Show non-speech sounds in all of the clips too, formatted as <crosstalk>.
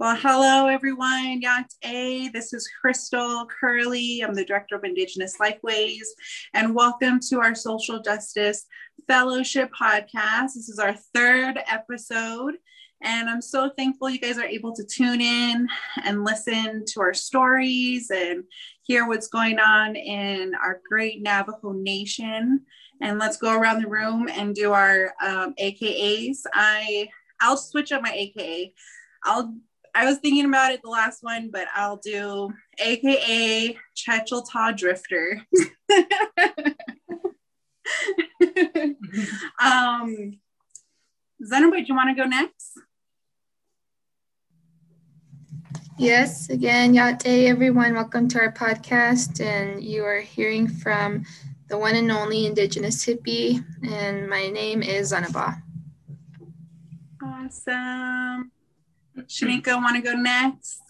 Well, hello everyone. Yat A. This is Crystal Curley. I'm the Director of Indigenous Lifeways, and welcome to our Social Justice Fellowship podcast. This is our third episode, and I'm so thankful you guys are able to tune in and listen to our stories and hear what's going on in our great Navajo Nation. And let's go around the room and do our um, AKAs. I I'll switch up my AKA. I'll I was thinking about it the last one, but I'll do AKA Chichiltah Drifter. <laughs> um, Zenobite, do you want to go next? Yes, again, Yate, everyone. Welcome to our podcast. And you are hearing from the one and only Indigenous hippie. And my name is Zanaba. Awesome. Shanika, want to go next?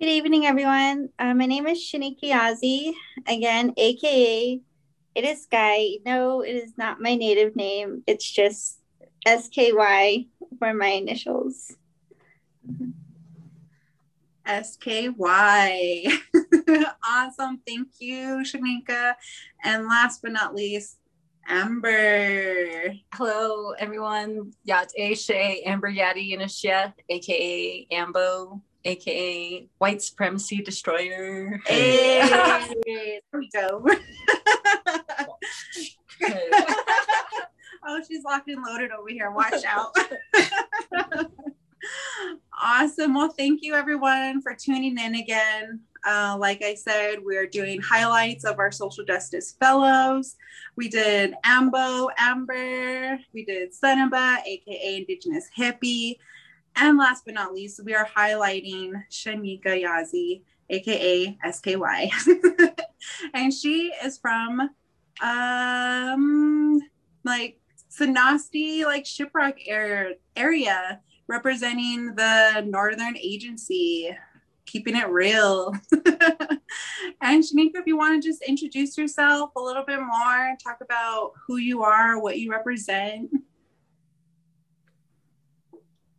Good evening, everyone. Uh, my name is Shanika Yazzie, again, aka it is Sky. No, it is not my native name. It's just SKY for my initials. SKY. <laughs> awesome. Thank you, Shanika. And last but not least, Amber. Hello, everyone. Yat Shay, Amber Yadi Inishia, aka Ambo, aka White Supremacy Destroyer. Hey, <laughs> there we go. <laughs> <laughs> oh, she's locked and loaded over here. Watch out. Awesome. Well, thank you everyone for tuning in again. Uh, like I said, we're doing highlights of our social justice fellows. We did Ambo, Amber, we did Sunaba, aka Indigenous Hippie. And last but not least, we are highlighting Shanika Yazzie, aka SKY. <laughs> and she is from um like Sanostee, like Shiprock area, representing the Northern Agency keeping it real. <laughs> and Shanika, if you want to just introduce yourself a little bit more, talk about who you are, what you represent.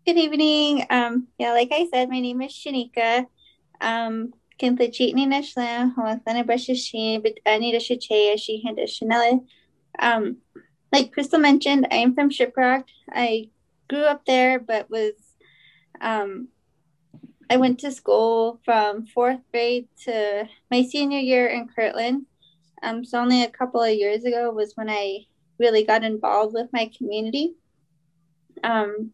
Good evening. Um, yeah, like I said, my name is Shanika. Um, um, like Crystal mentioned, I am from Shiprock. I grew up there, but was um, I went to school from fourth grade to my senior year in Kirtland. Um, so only a couple of years ago was when I really got involved with my community. Um,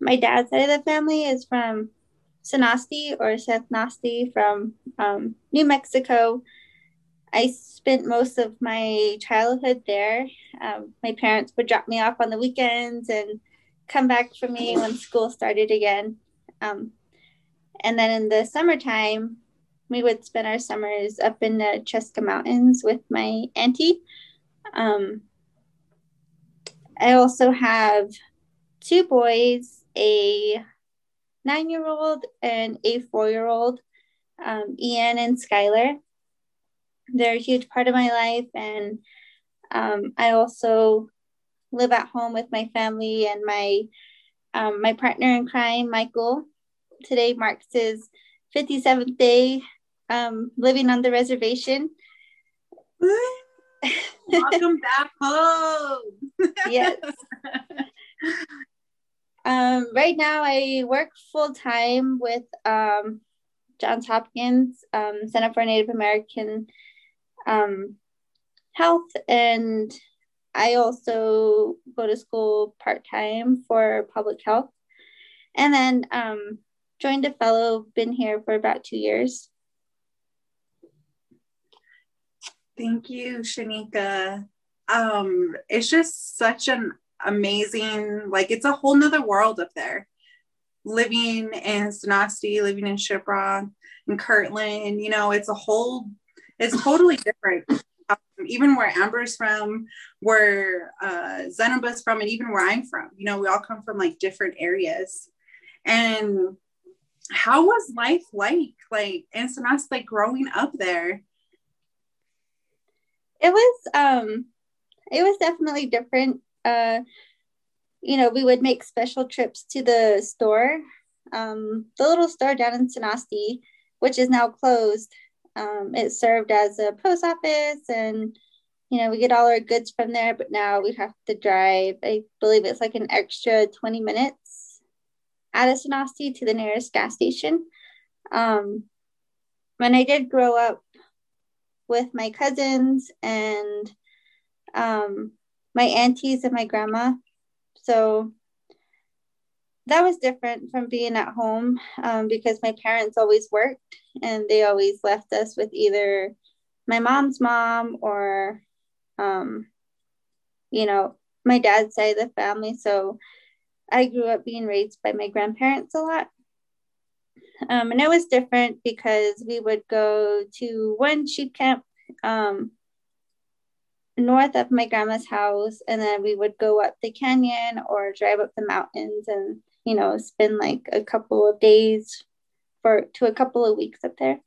my dad's side of the family is from Sanostee or Seth Nasti from um, New Mexico. I spent most of my childhood there. Um, my parents would drop me off on the weekends and come back for me when school started again. Um, and then in the summertime, we would spend our summers up in the Chuska Mountains with my auntie. Um, I also have two boys, a nine year old and a four year old, um, Ian and Skylar. They're a huge part of my life. And um, I also live at home with my family and my um, my partner in crime, Michael today marks his 57th day um, living on the reservation. Welcome back home. <laughs> yes. Um, right now, I work full time with um, Johns Hopkins um, Center for Native American um, Health, and I also go to school part time for public health. And then um, joined a fellow, been here for about two years. Thank you, Shanika. Um, it's just such an amazing, like it's a whole nother world up there. Living in Sanostee, living in Shiprock, in Kirtland, you know, it's a whole, it's totally different. Even where Amber's from, where uh, from, and even where I'm from, you know, we all come from like different areas. And how was life like like in Sanas like growing up there? It was um it was definitely different. Uh you know, we would make special trips to the store um, the little store down in Sanostee, which is now closed. Um, it served as a post office and you know, we get all our goods from there, but now we have to drive, I believe it's like an extra 20 minutes out of to the nearest gas station. Um, when I did grow up with my cousins and um, my aunties and my grandma. So that was different from being at home um, because my parents always worked and they always left us with either my mom's mom or, um, you know, my dad's side of the family. So I grew up being raised by my grandparents a lot. Um, and it was different because we would go to one sheep camp um, north of my grandma's house, and then we would go up the canyon or drive up the mountains and, you know, spend like a couple of days for to a couple of weeks up there.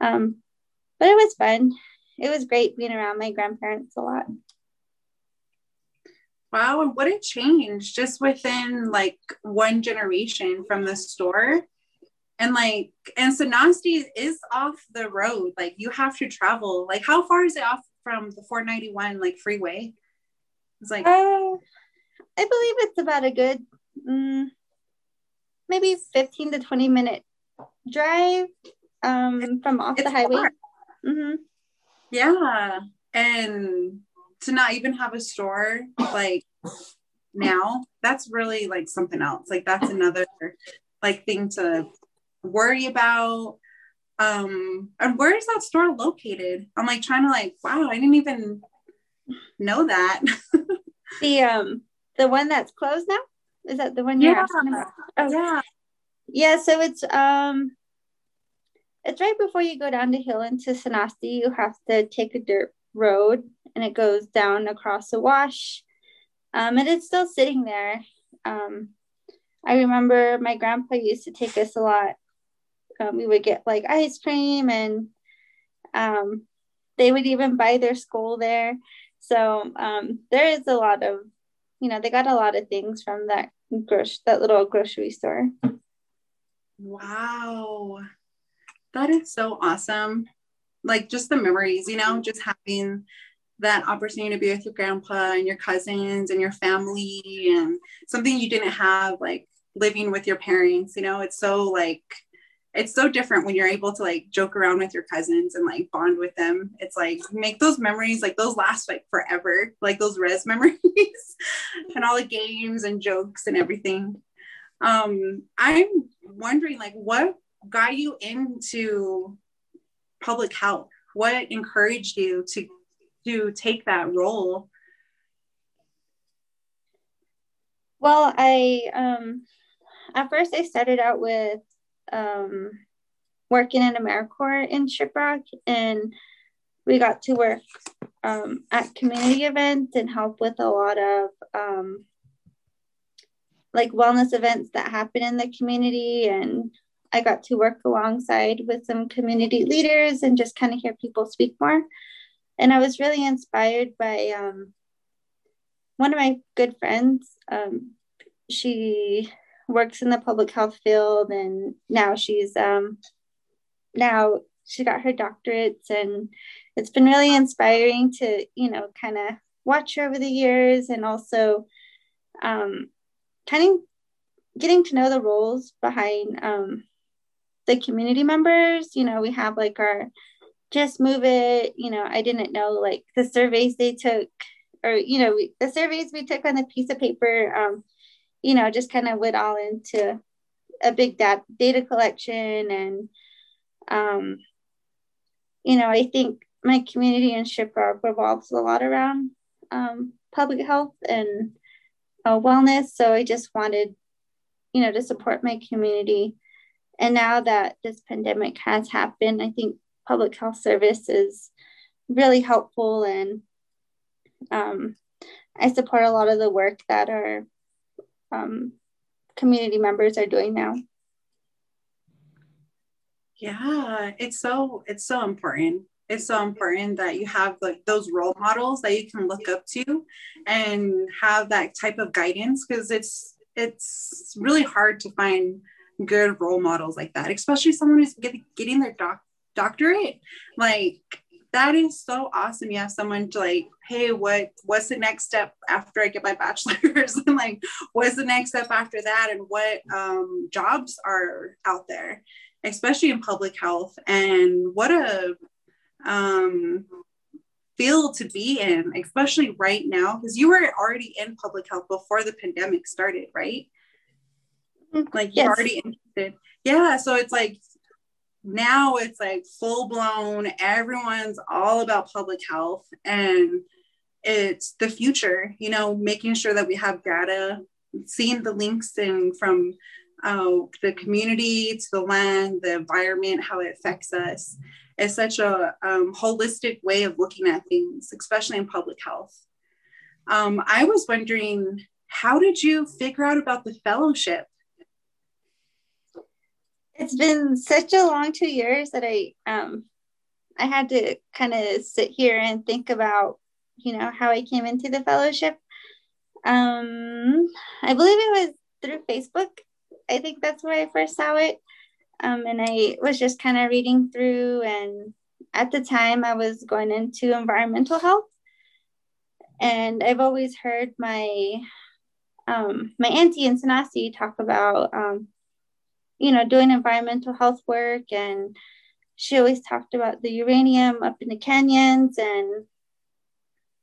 Um, but it was fun. It was great being around my grandparents a lot. Wow, and what a change just within like one generation from the store and like and Sanostee is off the road like you have to travel like how far is it off from the 491 like freeway it's like uh, i believe it's about a good mm, maybe 15 to 20 minute drive um from off the highway. mm-hmm. yeah and to not even have a store like now that's really like something else. Like that's another like thing to worry about. Um and where is that store located? I'm like trying to like wow i didn't even know that. <laughs> The um the one that's closed now is that the one you're yeah. asking about? Oh. yeah yeah so it's um it's right before you go down the hill into sanostee you have to take a dirt road and it goes down across the wash um and it's still sitting there um i remember my grandpa used to take us a lot um, we would get like ice cream and um, they would even buy their school there. So um, there is a lot of, you know, they got a lot of things from that grocery, that little grocery store. Wow, that is so awesome! Like just the memories, you know, just having that opportunity to be with your grandpa and your cousins and your family and something you didn't have like living with your parents you know it's so like it's so different when you're able to like joke around with your cousins and like bond with them. It's like make those memories like those last like forever, like those res <laughs> memories and all the games and jokes and everything. Um, I'm wondering like what got you into public health? What encouraged you to to take that role? Well, I um at first I started out with um, working in AmeriCorps in Shiprock, and we got to work um, at community events and help with a lot of um, like wellness events that happen in the community. And I got to work alongside with some community leaders and just kind of hear people speak more. And I was really inspired by um, one of my good friends. Um, she works in the public health field and now she's um now she got her doctorates and it's been really inspiring to you know kind of watch her over the years and also um kind of getting to know the roles behind um the community members. You know we have like our just move it you know i didn't know like the surveys they took or you know we, the surveys we took on a piece of paper um you know, just kind of went all into a big dat- data collection. And, um, you know, I think my community in Shiprock revolves a lot around um, public health and uh, wellness. So I just wanted, you know, to support my community. And now that this pandemic has happened, I think public health service is really helpful and um, I support a lot of the work that our um, community members are doing now. Yeah, it's so it's so important. It's so important that you have like those role models that you can look up to and have that type of guidance because it's it's really hard to find good role models like that, especially someone who's get, getting their doc, doctorate. Like that is so awesome. You have someone to like, hey, what what's the next step after I get my <laughs> bachelor's? and like, what's the next step after that? And what um, jobs are out there, especially in public health? And what a um, field to be in, especially right now, because you were already in public health before the pandemic started, right? Mm-hmm. Like you're yes. already interested. Yeah. So it's like now it's like full blown, everyone's all about public health and it's the future, you know, making sure that we have data, seeing the links in from uh, the community to the land, the environment, how it affects us is such a um, holistic way of looking at things, especially in public health. Um, I was wondering, how did you figure out about the fellowship? It's been such a long two years that I um, I had to kind of sit here and think about, you know, how I came into the fellowship. Um, I believe it was through Facebook. I think that's where I first saw it. Um, and I was just kind of reading through, and at the time I was going into environmental health. And I've always heard my um, my auntie and Sanostee talk about, um, you know, doing environmental health work. And she always talked about the uranium up in the canyons. And,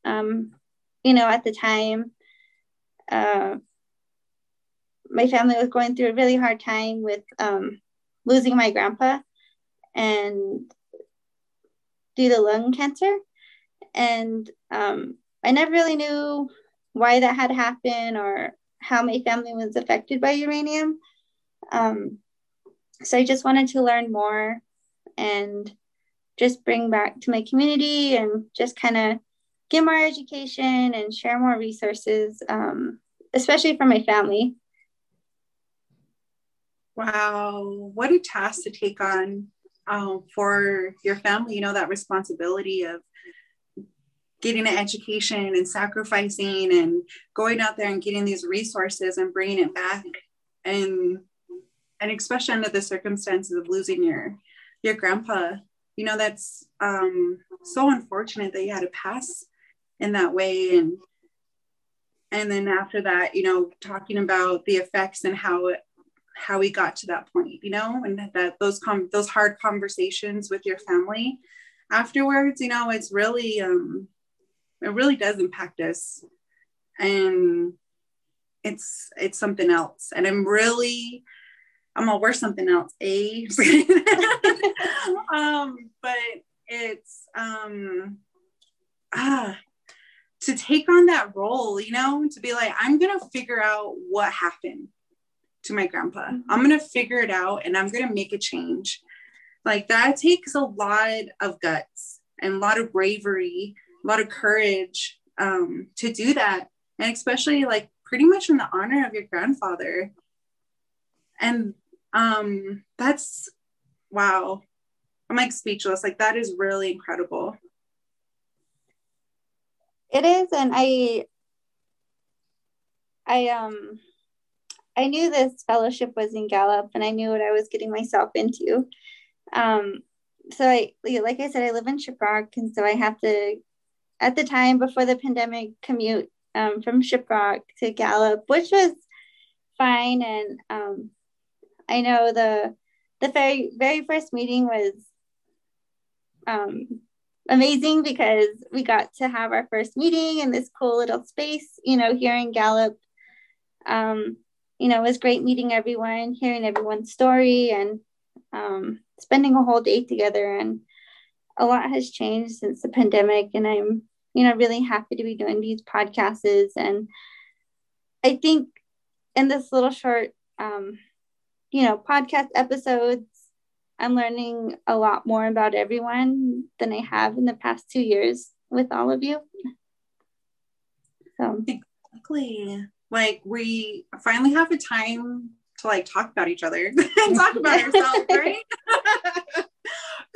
um, you know, at the time, uh, my family was going through a really hard time with um, losing my grandpa and due to lung cancer. And um, I never really knew why that had happened or how my family was affected by uranium. Um, so I just wanted to learn more and just bring back to my community and just kind of get more education and share more resources, um, especially for my family. Wow, what a task to take on um, for your family. You know, that responsibility of getting an education and sacrificing and going out there and getting these resources and bringing it back and and especially under the circumstances of losing your your grandpa. You know that's um so unfortunate that you had to pass in that way. And and then after that you know talking about the effects and how it how we got to that point you know and that those com- those hard conversations with your family afterwards you know it's really um it really does impact us. And it's it's something else. And i'm really i'm gonna wear something else a <laughs> um but it's um ah to take on that role you know to be like i'm gonna figure out what happened to my grandpa. Mm-hmm. I'm to figure it out and I'm to make a change. Like that takes a lot of guts and a lot of bravery, a lot of courage um, to do that. And especially like pretty much in the honor of your grandfather. And um, that's wow. I'm like speechless. Like that is really incredible. It is. And I, I, um, I knew this fellowship was in Gallup and I knew what I was getting myself into. Um, so I, like I said, I live in Shiprock. And so I have to, at the time before the pandemic, commute um, from Shiprock to Gallup, which was fine. And um, I know the, the very, very first meeting was um, amazing because we got to have our first meeting in this cool little space, you know, here in Gallup. Um, you know, it was great meeting everyone, hearing everyone's story, and um, spending a whole day together. And a lot has changed since the pandemic, and I'm, you know, really happy to be doing these podcasts. And I think in this little short, um, you know, podcast episodes, I'm learning a lot more about everyone than I have in the past two years with all of you. So exactly like we finally have a time to like talk about each other <laughs> and talk about <laughs> ourselves, right? <laughs>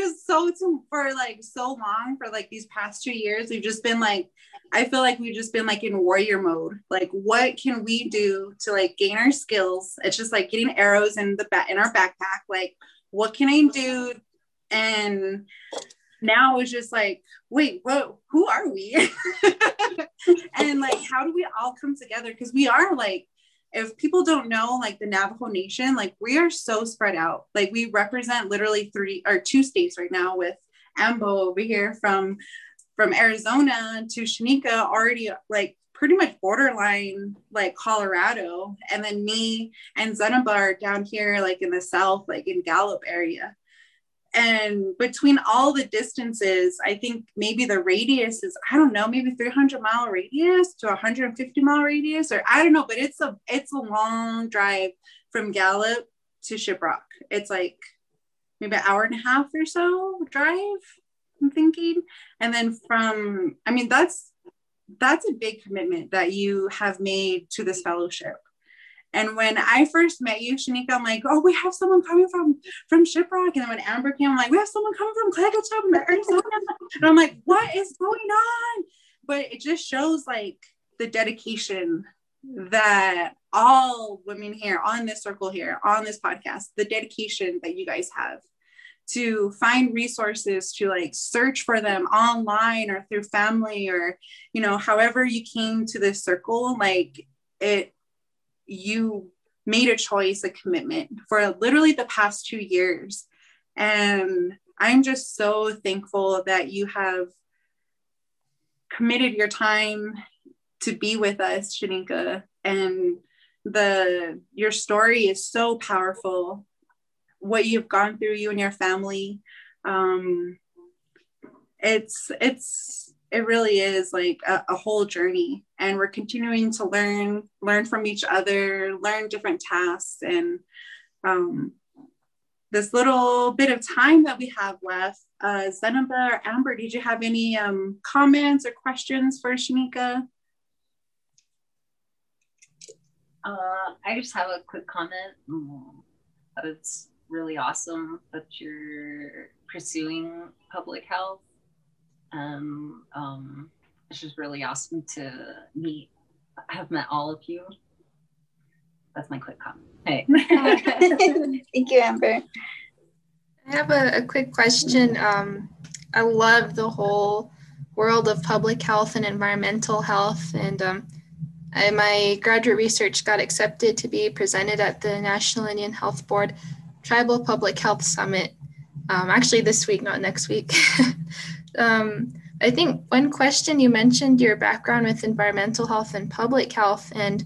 Because so for like so long for like these past two years, we've just been like, I feel like we've just been like in warrior mode. Like, what can we do to like gain our skills? It's just like getting arrows in the back in our backpack. Like, what can I do? And now it's just like, wait, what? Who are we? <laughs> and like, how do we all come together? Because we are like if people don't know like the Navajo Nation, like we are so spread out. Like we represent literally three or two states right now with Ambo over here from from Arizona to Shanika already like pretty much borderline like Colorado and then me and Zenabar down here like in the south like in Gallup area and between all the distances i think maybe the radius is i don't know maybe 300 mile radius to 150 mile radius or i don't know but it's a it's a long drive from gallup to shiprock. It's like maybe an hour and a half or so drive i'm thinking. And then from i mean that's that's a big commitment that you have made to this fellowship and when I first met you, Shanika, I'm like, oh, we have someone coming from from Shiprock. And then when Amber came, I'm like, we have someone coming from Klagetoh, Arizona. <laughs> And I'm like, what is going on? But it just shows like the dedication that all women here on this circle here on this podcast, the dedication that you guys have to find resources to like search for them online or through family or you know however you came to this circle like it you made a choice, a commitment for literally the past two years. And I'm just so thankful that you have committed your time to be with us, Shanika. And the your story is so powerful. What you've gone through, you and your family. Um, it's it's it really is like a, a, whole journey and we're continuing to learn learn from each other learn different tasks and um, this little bit of time that we have left uh, zenaba or amber did you have any um, comments or questions for shanika? Uh, i just have a quick comment. It's really awesome that you're pursuing public health um, um, it's just really awesome to meet. I have met all of you. That's my quick comment. Hey. <laughs> Thank you, Amber. I have a, a quick question. Um, I love the whole world of public health and environmental health. And um, I, my graduate research got accepted to be presented at the National Indian Health Board Tribal Public Health Summit, um, actually this week, not next week. <laughs> Um, I think one question you mentioned your background with environmental health and public health, and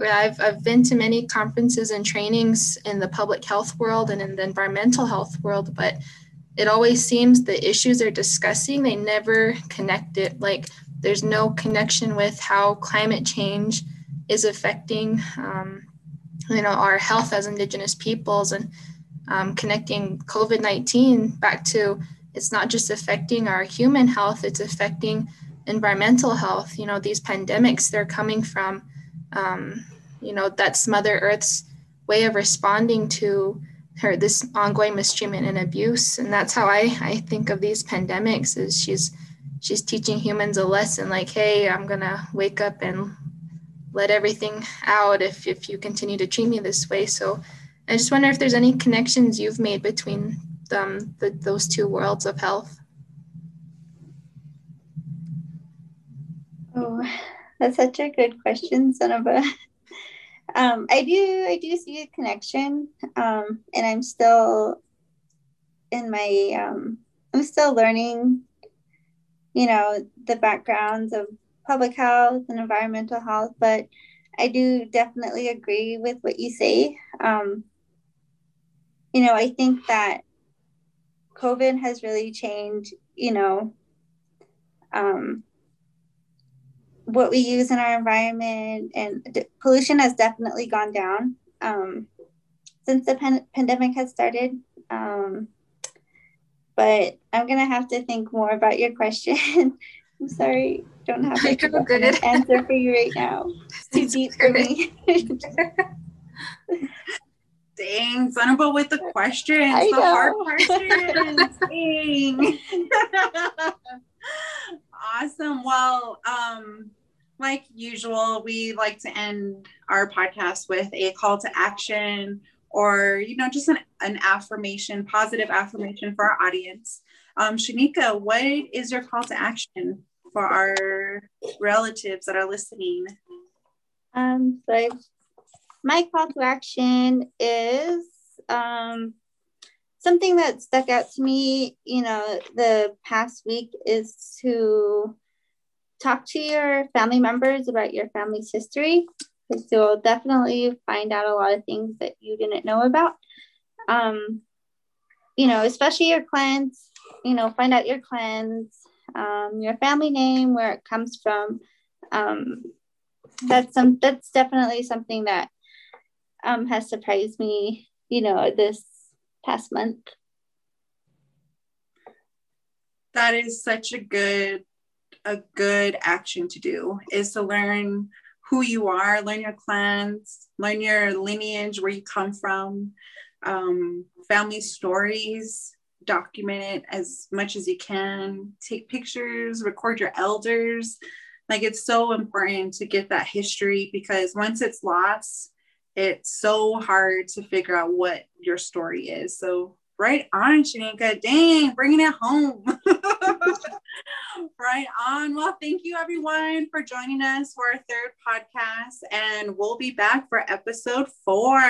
I've, I've been to many conferences and trainings in the public health world and in the environmental health world, but it always seems the issues they're discussing, they never connect it. Like there's no connection with how climate change is affecting, um, you know, our health as Indigenous peoples and um, connecting COVID-19 back to it's not just affecting our human health, it's affecting environmental health. You know, these pandemics, they're coming from, um, you know, that's Mother Earth's way of responding to her this ongoing mistreatment and abuse. And that's how I, I think of these pandemics is she's she's teaching humans a lesson like, hey, I'm gonna wake up and let everything out if if you continue to treat me this way. So I just wonder if there's any connections you've made between um, the, those two worlds of health? Oh, that's such a good question, Zenaba. Um, I do, I do see a connection, um, and I'm still in my, um, I'm still learning, you know, the backgrounds of public health and environmental health, but I do definitely agree with what you say. Um, you know, I think that COVID has really changed, you know, um, what we use in our environment, and pollution has definitely gone down um, since the pan- pandemic has started. Um, but I'm gonna have to think more about your question. <laughs> I'm sorry, don't have <laughs> a good <laughs> answer for you right now. It's too deep for me. Dang, Zanaba with the questions, I the hard know. questions. Dang. <laughs> <laughs> awesome. Well, um, like usual, we like to end our podcast with a call to action or, you know, just an, an affirmation, positive affirmation for our audience. Um, Shanika, what is your call to action for our relatives that are listening? Um, so I, my call to action is um, something that stuck out to me, you know, the past week is to talk to your family members about your family's history because you'll definitely find out a lot of things that you didn't know about. Um, you know, especially your clans, you know, find out your clans, um, your family name, where it comes from. Um, that's some that's definitely something that um, has surprised me, you know, this past month. That is such a good a good action to do is to learn who you are, learn your clans, learn your lineage, where you come from, um, family stories, document it as much as you can, take pictures, record your elders. Like it's so important to get that history because once it's lost, it's so hard to figure out what your story is. So right on, Shanika. Dang, bringing it home. <laughs> right on. Well, thank you everyone for joining us for our third podcast, and we'll be back for episode four.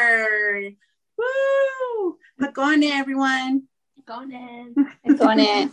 Woo! But go on in, everyone. Go on in. Go on in.